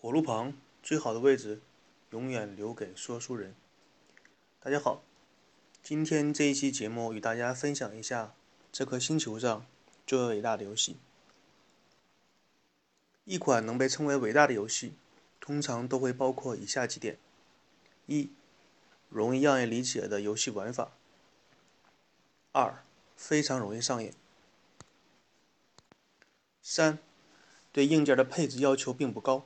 火炉旁最好的位置，永远留给说书人。大家好，今天这一期节目与大家分享一下这颗星球上最伟大的游戏。一款能被称为伟大的游戏，通常都会包括以下几点：一、容易让人理解的游戏玩法；二、非常容易上瘾；三、对硬件的配置要求并不高。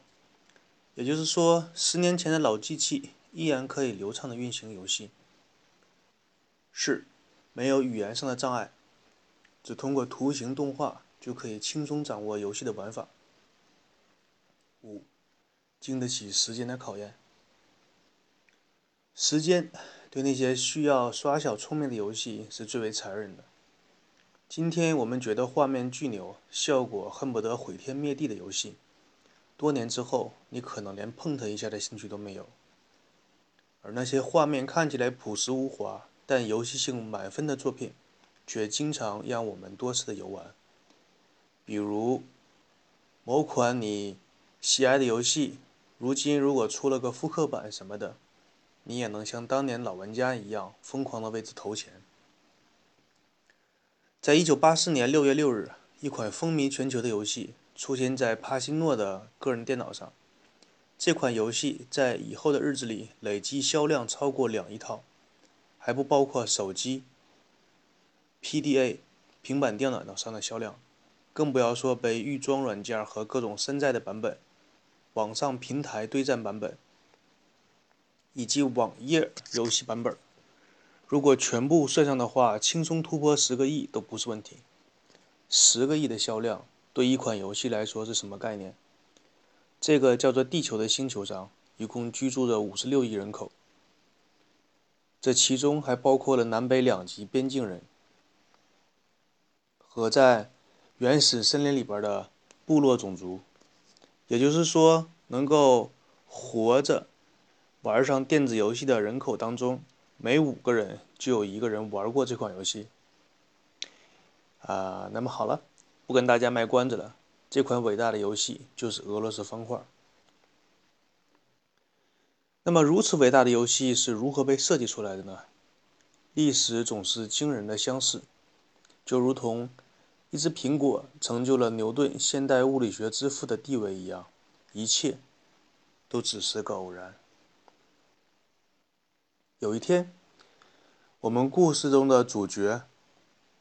也就是说，十年前的老机器依然可以流畅的运行游戏。四、没有语言上的障碍，只通过图形动画就可以轻松掌握游戏的玩法。五，经得起时间的考验。时间对那些需要耍小聪明的游戏是最为残忍的。今天我们觉得画面巨牛、效果恨不得毁天灭地的游戏，多年之后，你可能连碰它一下的兴趣都没有。而那些画面看起来朴实无华，但游戏性满分的作品，却经常让我们多次的游玩。比如，某款你。喜爱的游戏，如今如果出了个复刻版什么的，你也能像当年老玩家一样疯狂的为之投钱。在一九八四年六月六日，一款风靡全球的游戏出现在帕西诺的个人电脑上。这款游戏在以后的日子里累计销量超过两亿套，还不包括手机、PDA、平板电脑上的销量，更不要说被预装软件和各种山寨的版本。网上平台对战版本以及网页游戏版本，如果全部算上的话，轻松突破十个亿都不是问题。十个亿的销量对一款游戏来说是什么概念？这个叫做地球的星球上，一共居住着五十六亿人口，这其中还包括了南北两极边境人和在原始森林里边的部落种族。也就是说，能够活着玩上电子游戏的人口当中，每五个人就有一个人玩过这款游戏。啊，那么好了，不跟大家卖关子了，这款伟大的游戏就是俄罗斯方块。那么，如此伟大的游戏是如何被设计出来的呢？历史总是惊人的相似，就如同。一只苹果成就了牛顿现代物理学之父的地位一样，一切都只是个偶然。有一天，我们故事中的主角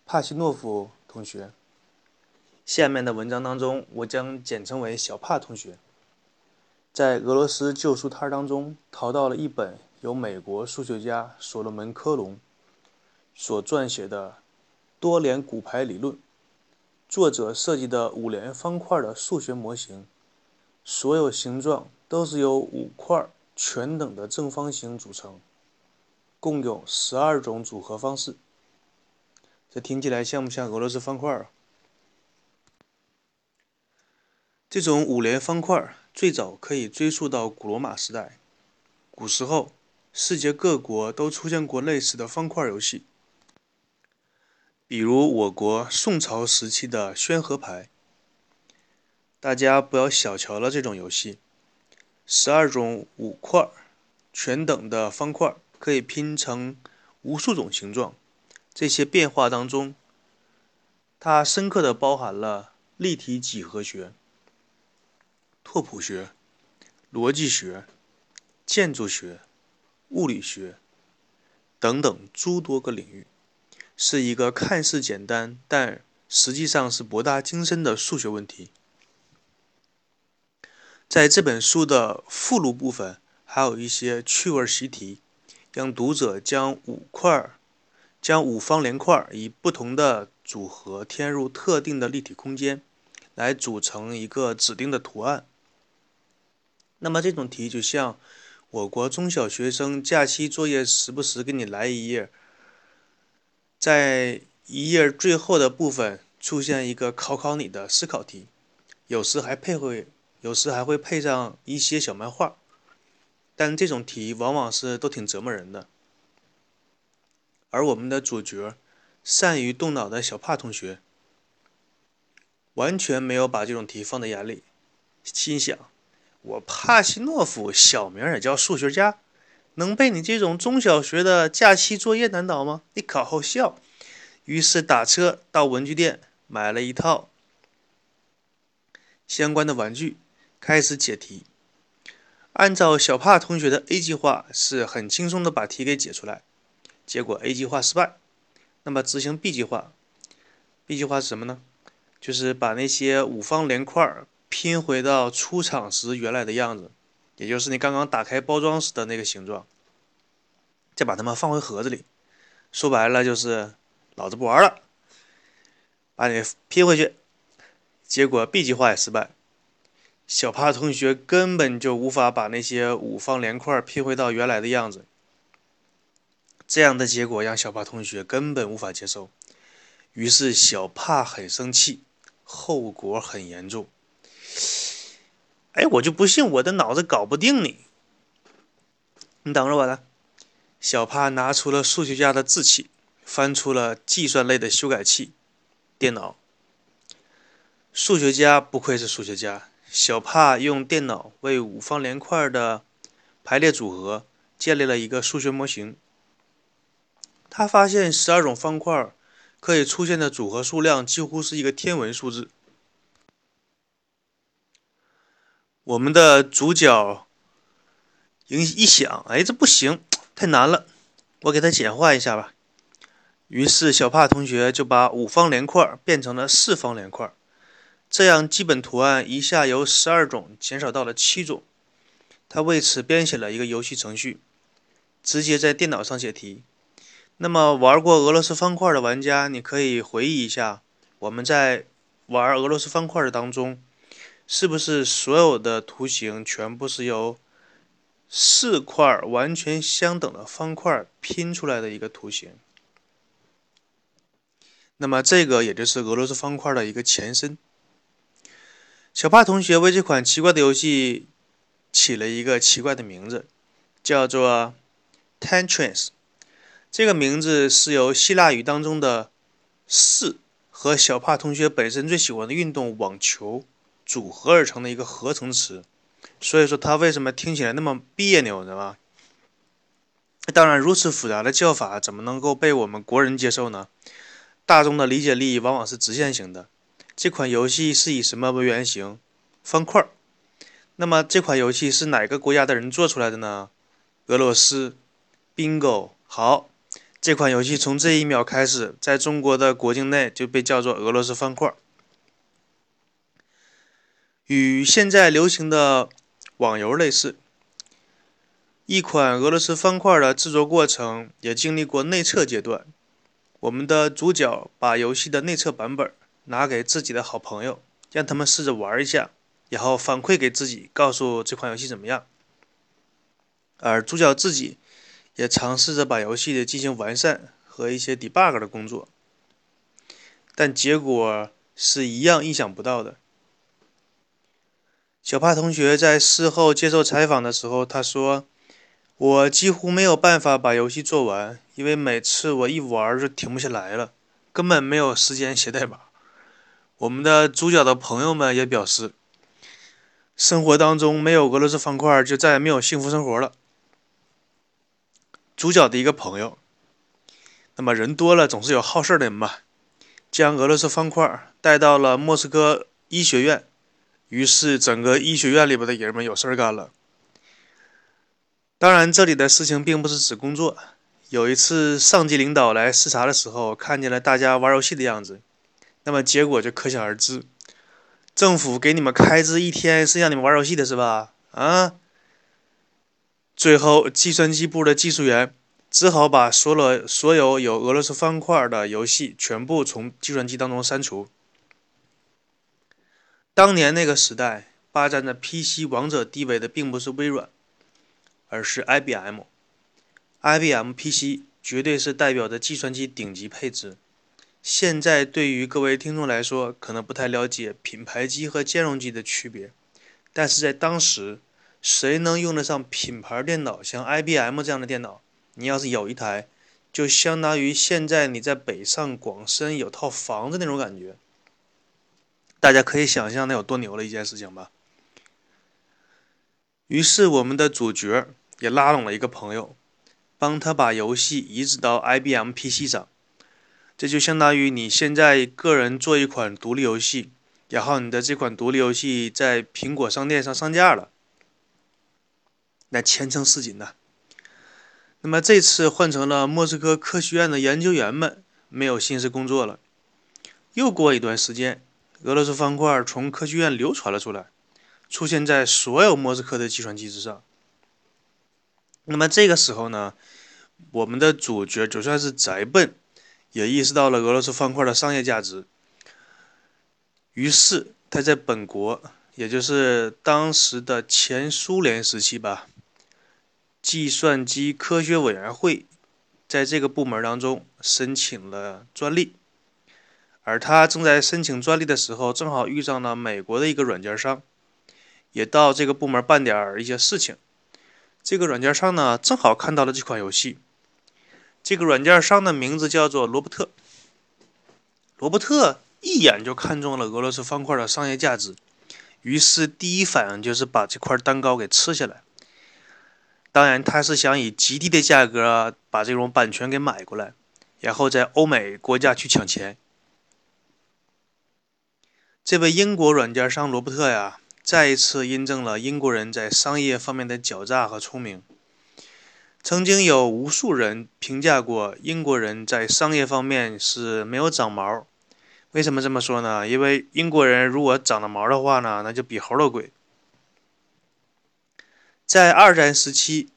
帕西诺夫同学，下面的文章当中我将简称为小帕同学，在俄罗斯旧书摊当中淘到了一本由美国数学家所罗门·科隆所撰写的多连骨牌理论。作者设计的五连方块的数学模型，所有形状都是由五块全等的正方形组成，共有十二种组合方式。这听起来像不像俄罗斯方块啊？这种五连方块最早可以追溯到古罗马时代，古时候世界各国都出现过类似的方块游戏。比如我国宋朝时期的宣和牌，大家不要小瞧了这种游戏。十二种五块全等的方块可以拼成无数种形状，这些变化当中，它深刻的包含了立体几何学、拓扑学、逻辑学、建筑学、物理学等等诸多个领域。是一个看似简单，但实际上是博大精深的数学问题。在这本书的附录部分，还有一些趣味习题，让读者将五块、将五方连块以不同的组合填入特定的立体空间，来组成一个指定的图案。那么这种题就像我国中小学生假期作业时不时给你来一页。在一页最后的部分出现一个考考你的思考题，有时还配会，有时还会配上一些小漫画，但这种题往往是都挺折磨人的。而我们的主角，善于动脑的小帕同学，完全没有把这种题放在眼里，心想：我帕西诺夫小名也叫数学家，能被你这种中小学的假期作业难倒吗？你考后笑。于是打车到文具店买了一套相关的玩具，开始解题。按照小帕同学的 A 计划，是很轻松的把题给解出来。结果 A 计划失败，那么执行 B 计划。B 计划是什么呢？就是把那些五方连块拼回到出厂时原来的样子，也就是你刚刚打开包装时的那个形状，再把它们放回盒子里。说白了就是老子不玩了，把你拼回去。结果 B 计划也失败。小帕同学根本就无法把那些五方连块拼回到原来的样子，这样的结果让小帕同学根本无法接受，于是小帕很生气，后果很严重。哎，我就不信我的脑子搞不定你！你等着我的。小帕拿出了数学家的志气，翻出了计算类的修改器——电脑。数学家不愧是数学家。小帕用电脑为五方连块的排列组合建立了一个数学模型。他发现十二种方块可以出现的组合数量几乎是一个天文数字。我们的主角一一想，哎，这不行，太难了，我给它简化一下吧。于是小帕同学就把五方连块变成了四方连块。这样，基本图案一下由十二种减少到了七种。他为此编写了一个游戏程序，直接在电脑上解题。那么，玩过俄罗斯方块的玩家，你可以回忆一下，我们在玩俄罗斯方块的当中，是不是所有的图形全部是由四块完全相等的方块拼出来的一个图形？那么，这个也就是俄罗斯方块的一个前身。小帕同学为这款奇怪的游戏起了一个奇怪的名字，叫做 “Tetris”。这个名字是由希腊语当中的“四”和小帕同学本身最喜欢的运动网球组合而成的一个合成词。所以说，它为什么听起来那么别扭，对吧？当然，如此复杂的叫法怎么能够被我们国人接受呢？大众的理解力往往是直线型的。这款游戏是以什么为原型？方块。那么这款游戏是哪个国家的人做出来的呢？俄罗斯。Bingo。好，这款游戏从这一秒开始，在中国的国境内就被叫做俄罗斯方块。与现在流行的网游类似，一款俄罗斯方块的制作过程也经历过内测阶段。我们的主角把游戏的内测版本。拿给自己的好朋友，让他们试着玩一下，然后反馈给自己，告诉这款游戏怎么样。而主角自己也尝试着把游戏进行完善和一些 debug 的工作，但结果是一样意想不到的。小帕同学在事后接受采访的时候，他说：“我几乎没有办法把游戏做完，因为每次我一玩就停不下来了，根本没有时间写代码。”我们的主角的朋友们也表示，生活当中没有俄罗斯方块，就再也没有幸福生活了。主角的一个朋友，那么人多了总是有好事的人嘛，将俄罗斯方块带到了莫斯科医学院，于是整个医学院里边的人们有事干了。当然，这里的事情并不是指工作。有一次，上级领导来视察的时候，看见了大家玩游戏的样子。那么结果就可想而知，政府给你们开支一天是让你们玩游戏的是吧？啊！最后计算机部的技术员只好把所有所有有俄罗斯方块的游戏全部从计算机当中删除。当年那个时代，霸占着 PC 王者地位的并不是微软，而是 IBM。IBM PC 绝对是代表着计算机顶级配置。现在对于各位听众来说，可能不太了解品牌机和兼容机的区别，但是在当时，谁能用得上品牌电脑？像 IBM 这样的电脑，你要是有一台，就相当于现在你在北上广深有套房子那种感觉。大家可以想象那有多牛的一件事情吧。于是我们的主角也拉拢了一个朋友，帮他把游戏移植到 IBM PC 上。这就相当于你现在个人做一款独立游戏，然后你的这款独立游戏在苹果商店上上架了，那前程似锦呐。那么这次换成了莫斯科科学院的研究员们没有心思工作了。又过一段时间，俄罗斯方块从科学院流传了出来。出现在所有莫斯科的计算机之上。那么这个时候呢，我们的主角就算是再笨，也意识到了俄罗斯方块的商业价值。于是他在本国，也就是当时的前苏联时期吧，计算机科学委员会在这个部门当中申请了专利。而他正在申请专利的时候，正好遇上了美国的一个软件商。也到这个部门办点儿一些事情。这个软件商呢，正好看到了这款游戏。这个软件商的名字叫做罗伯特。罗伯特一眼就看中了俄罗斯方块的商业价值，于是第一反应就是把这块蛋糕给吃下来。当然，他是想以极低的价格把这种版权给买过来，然后在欧美国家去抢钱。这位英国软件商罗伯特呀。再一次印证了英国人在商业方面的狡诈和聪明。曾经有无数人评价过英国人在商业方面是没有长毛。为什么这么说呢？因为英国人如果长了毛的话呢，那就比猴都贵。在二战时期，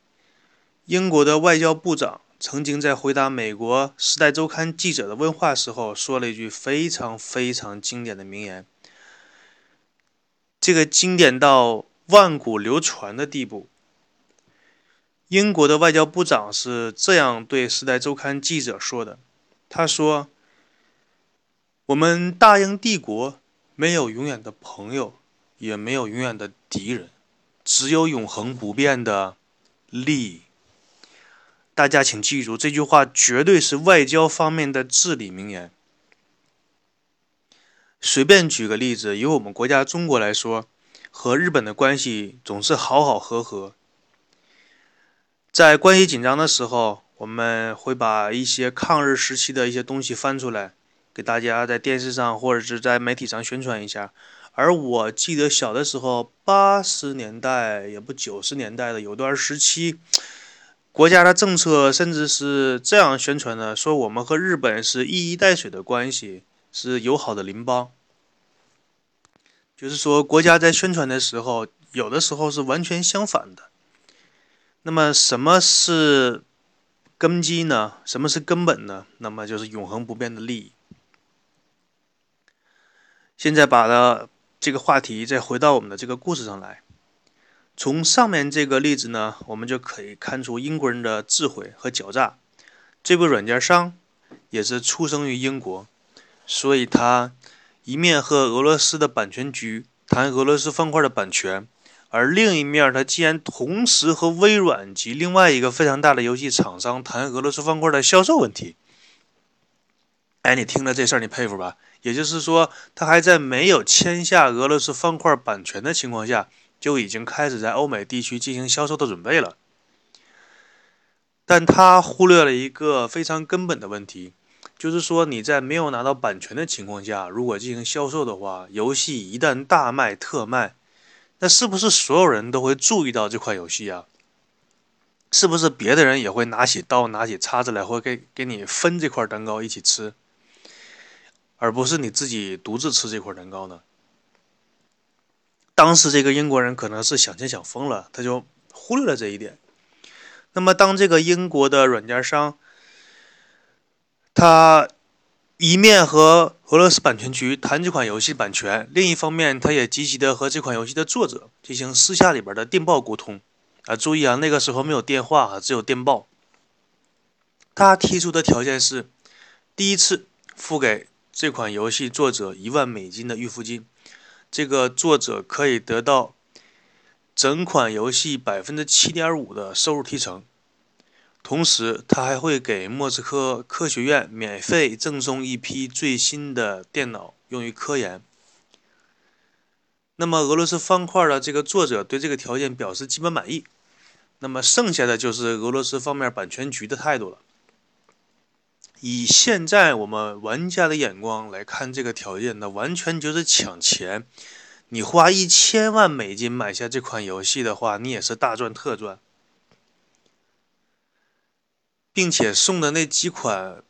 英国的外交部长曾经在回答美国《时代周刊》记者的问话时候，说了一句非常非常经典的名言。这个经典到万古流传的地步。英国的外交部长是这样对《时代周刊》记者说的：“他说，我们大英帝国没有永远的朋友，也没有永远的敌人，只有永恒不变的利益。”大家请记住，这句话绝对是外交方面的至理名言。随便举个例子，以我们国家中国来说，和日本的关系总是好好和和。在关系紧张的时候，我们会把一些抗日时期的一些东西翻出来，给大家在电视上或者是在媒体上宣传一下。而我记得小的时候，八十年代也不九十年代的有段时期，国家的政策甚至是这样宣传的：说我们和日本是一衣带水的关系。是友好的邻邦，就是说，国家在宣传的时候，有的时候是完全相反的。那么，什么是根基呢？什么是根本呢？那么就是永恒不变的利益。现在把的这个话题再回到我们的这个故事上来，从上面这个例子呢，我们就可以看出英国人的智慧和狡诈。这位软件商也是出生于英国。所以，他一面和俄罗斯的版权局谈俄罗斯方块的版权，而另一面，他竟然同时和微软及另外一个非常大的游戏厂商谈俄罗斯方块的销售问题。哎，你听了这事儿，你佩服吧？也就是说，他还在没有签下俄罗斯方块版权的情况下，就已经开始在欧美地区进行销售的准备了。但他忽略了一个非常根本的问题。就是说，你在没有拿到版权的情况下，如果进行销售的话，游戏一旦大卖特卖，那是不是所有人都会注意到这款游戏啊？是不是别的人也会拿起刀、拿起叉子来，会给给你分这块蛋糕一起吃，而不是你自己独自吃这块蛋糕呢？当时这个英国人可能是想钱想疯了，他就忽略了这一点。那么，当这个英国的软件商，他一面和俄罗斯版权局谈这款游戏版权，另一方面，他也积极的和这款游戏的作者进行私下里边的电报沟通。啊，注意啊，那个时候没有电话啊，只有电报。他提出的条件是：第一次付给这款游戏作者一万美金的预付金，这个作者可以得到整款游戏百分之七点五的收入提成。同时，他还会给莫斯科科学院免费赠送一批最新的电脑，用于科研。那么俄罗斯方块的这个作者对这个条件表示基本满意。那么剩下的就是俄罗斯方面版权局的态度了。以现在我们玩家的眼光来看，这个条件那完全就是抢钱。你花一千万美金买下这款游戏的话，你也是大赚特赚，并且送的那几款、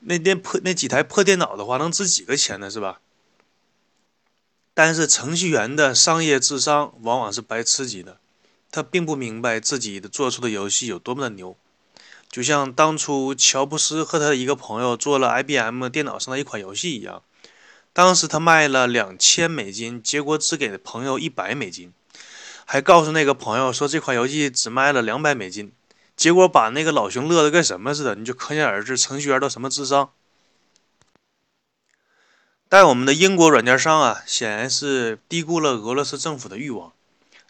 那那破那几台破电脑的话，能值几个钱呢？是吧？但是程序员的商业智商往往是白痴级的，他并不明白自己的做出的游戏有多么的牛。就像当初乔布斯和他的一个朋友做了 IBM 电脑上的一款游戏一样。当时他卖了两千美金，结果只给朋友一百美金，还告诉那个朋友说这款游戏只卖了两百美金，结果把那个老熊乐得跟什么似的。你就可想而知，程序员都什么智商。但我们的英国软件商啊，显然是低估了俄罗斯政府的欲望。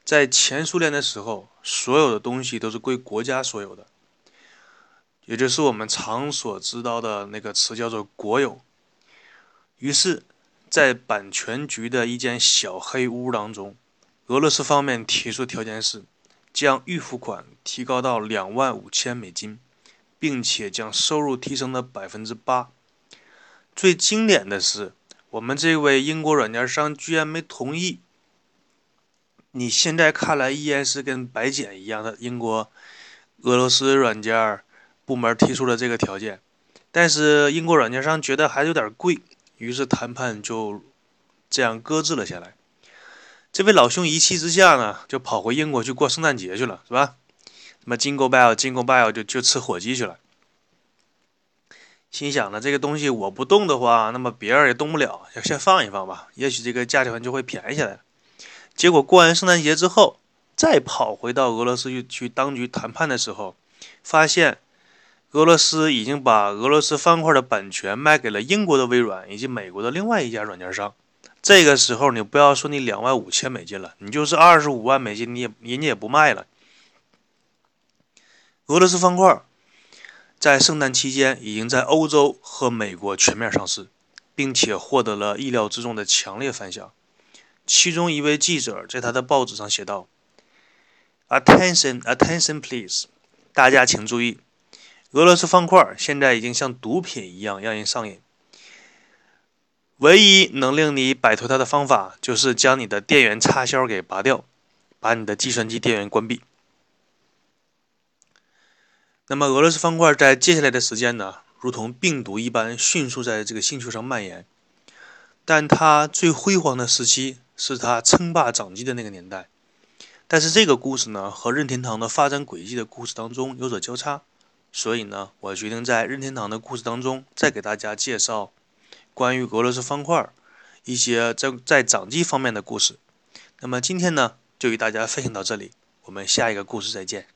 在前苏联的时候，所有的东西都是归国家所有的，也就是我们常所知道的那个词叫做国有。于是。在版权局的一间小黑屋当中，俄罗斯方面提出条件是将预付款提高到两万五千美金，并且将收入提升了百分之八。最经典的是，我们这位英国软件商居然没同意。你现在看来依然是跟白捡一样的英国俄罗斯软件部门提出了这个条件，但是英国软件商觉得还有点贵。于是谈判就这样搁置了下来。这位老兄一气之下呢，就跑回英国去过圣诞节去了，是吧？那么 Jingle Bell，Jingle Bell 就就吃火鸡去了。心想呢，这个东西我不动的话，那么别人也动不了，要先放一放吧，也许这个价钱就会便宜下来。结果过完圣诞节之后，再跑回到俄罗斯去去当局谈判的时候，发现。俄罗斯已经把俄罗斯方块的版权卖给了英国的微软以及美国的另外一家软件商。这个时候，你不要说你两万五千美金了，你就是二十五万美金，你也人家也不卖了。俄罗斯方块在圣诞期间已经在欧洲和美国全面上市，并且获得了意料之中的强烈反响。其中一位记者在他的报纸上写道：“Attention, attention, please！大家请注意。”俄罗斯方块现在已经像毒品一样让人上瘾，唯一能令你摆脱它的方法就是将你的电源插销给拔掉，把你的计算机电源关闭。那么，俄罗斯方块在接下来的时间呢，如同病毒一般迅速在这个星球上蔓延，但它最辉煌的时期是它称霸掌机的那个年代。但是这个故事呢，和任天堂的发展轨迹的故事当中有所交叉。所以呢，我决定在任天堂的故事当中，再给大家介绍关于俄罗斯方块一些在在掌机方面的故事。那么今天呢，就与大家分享到这里，我们下一个故事再见。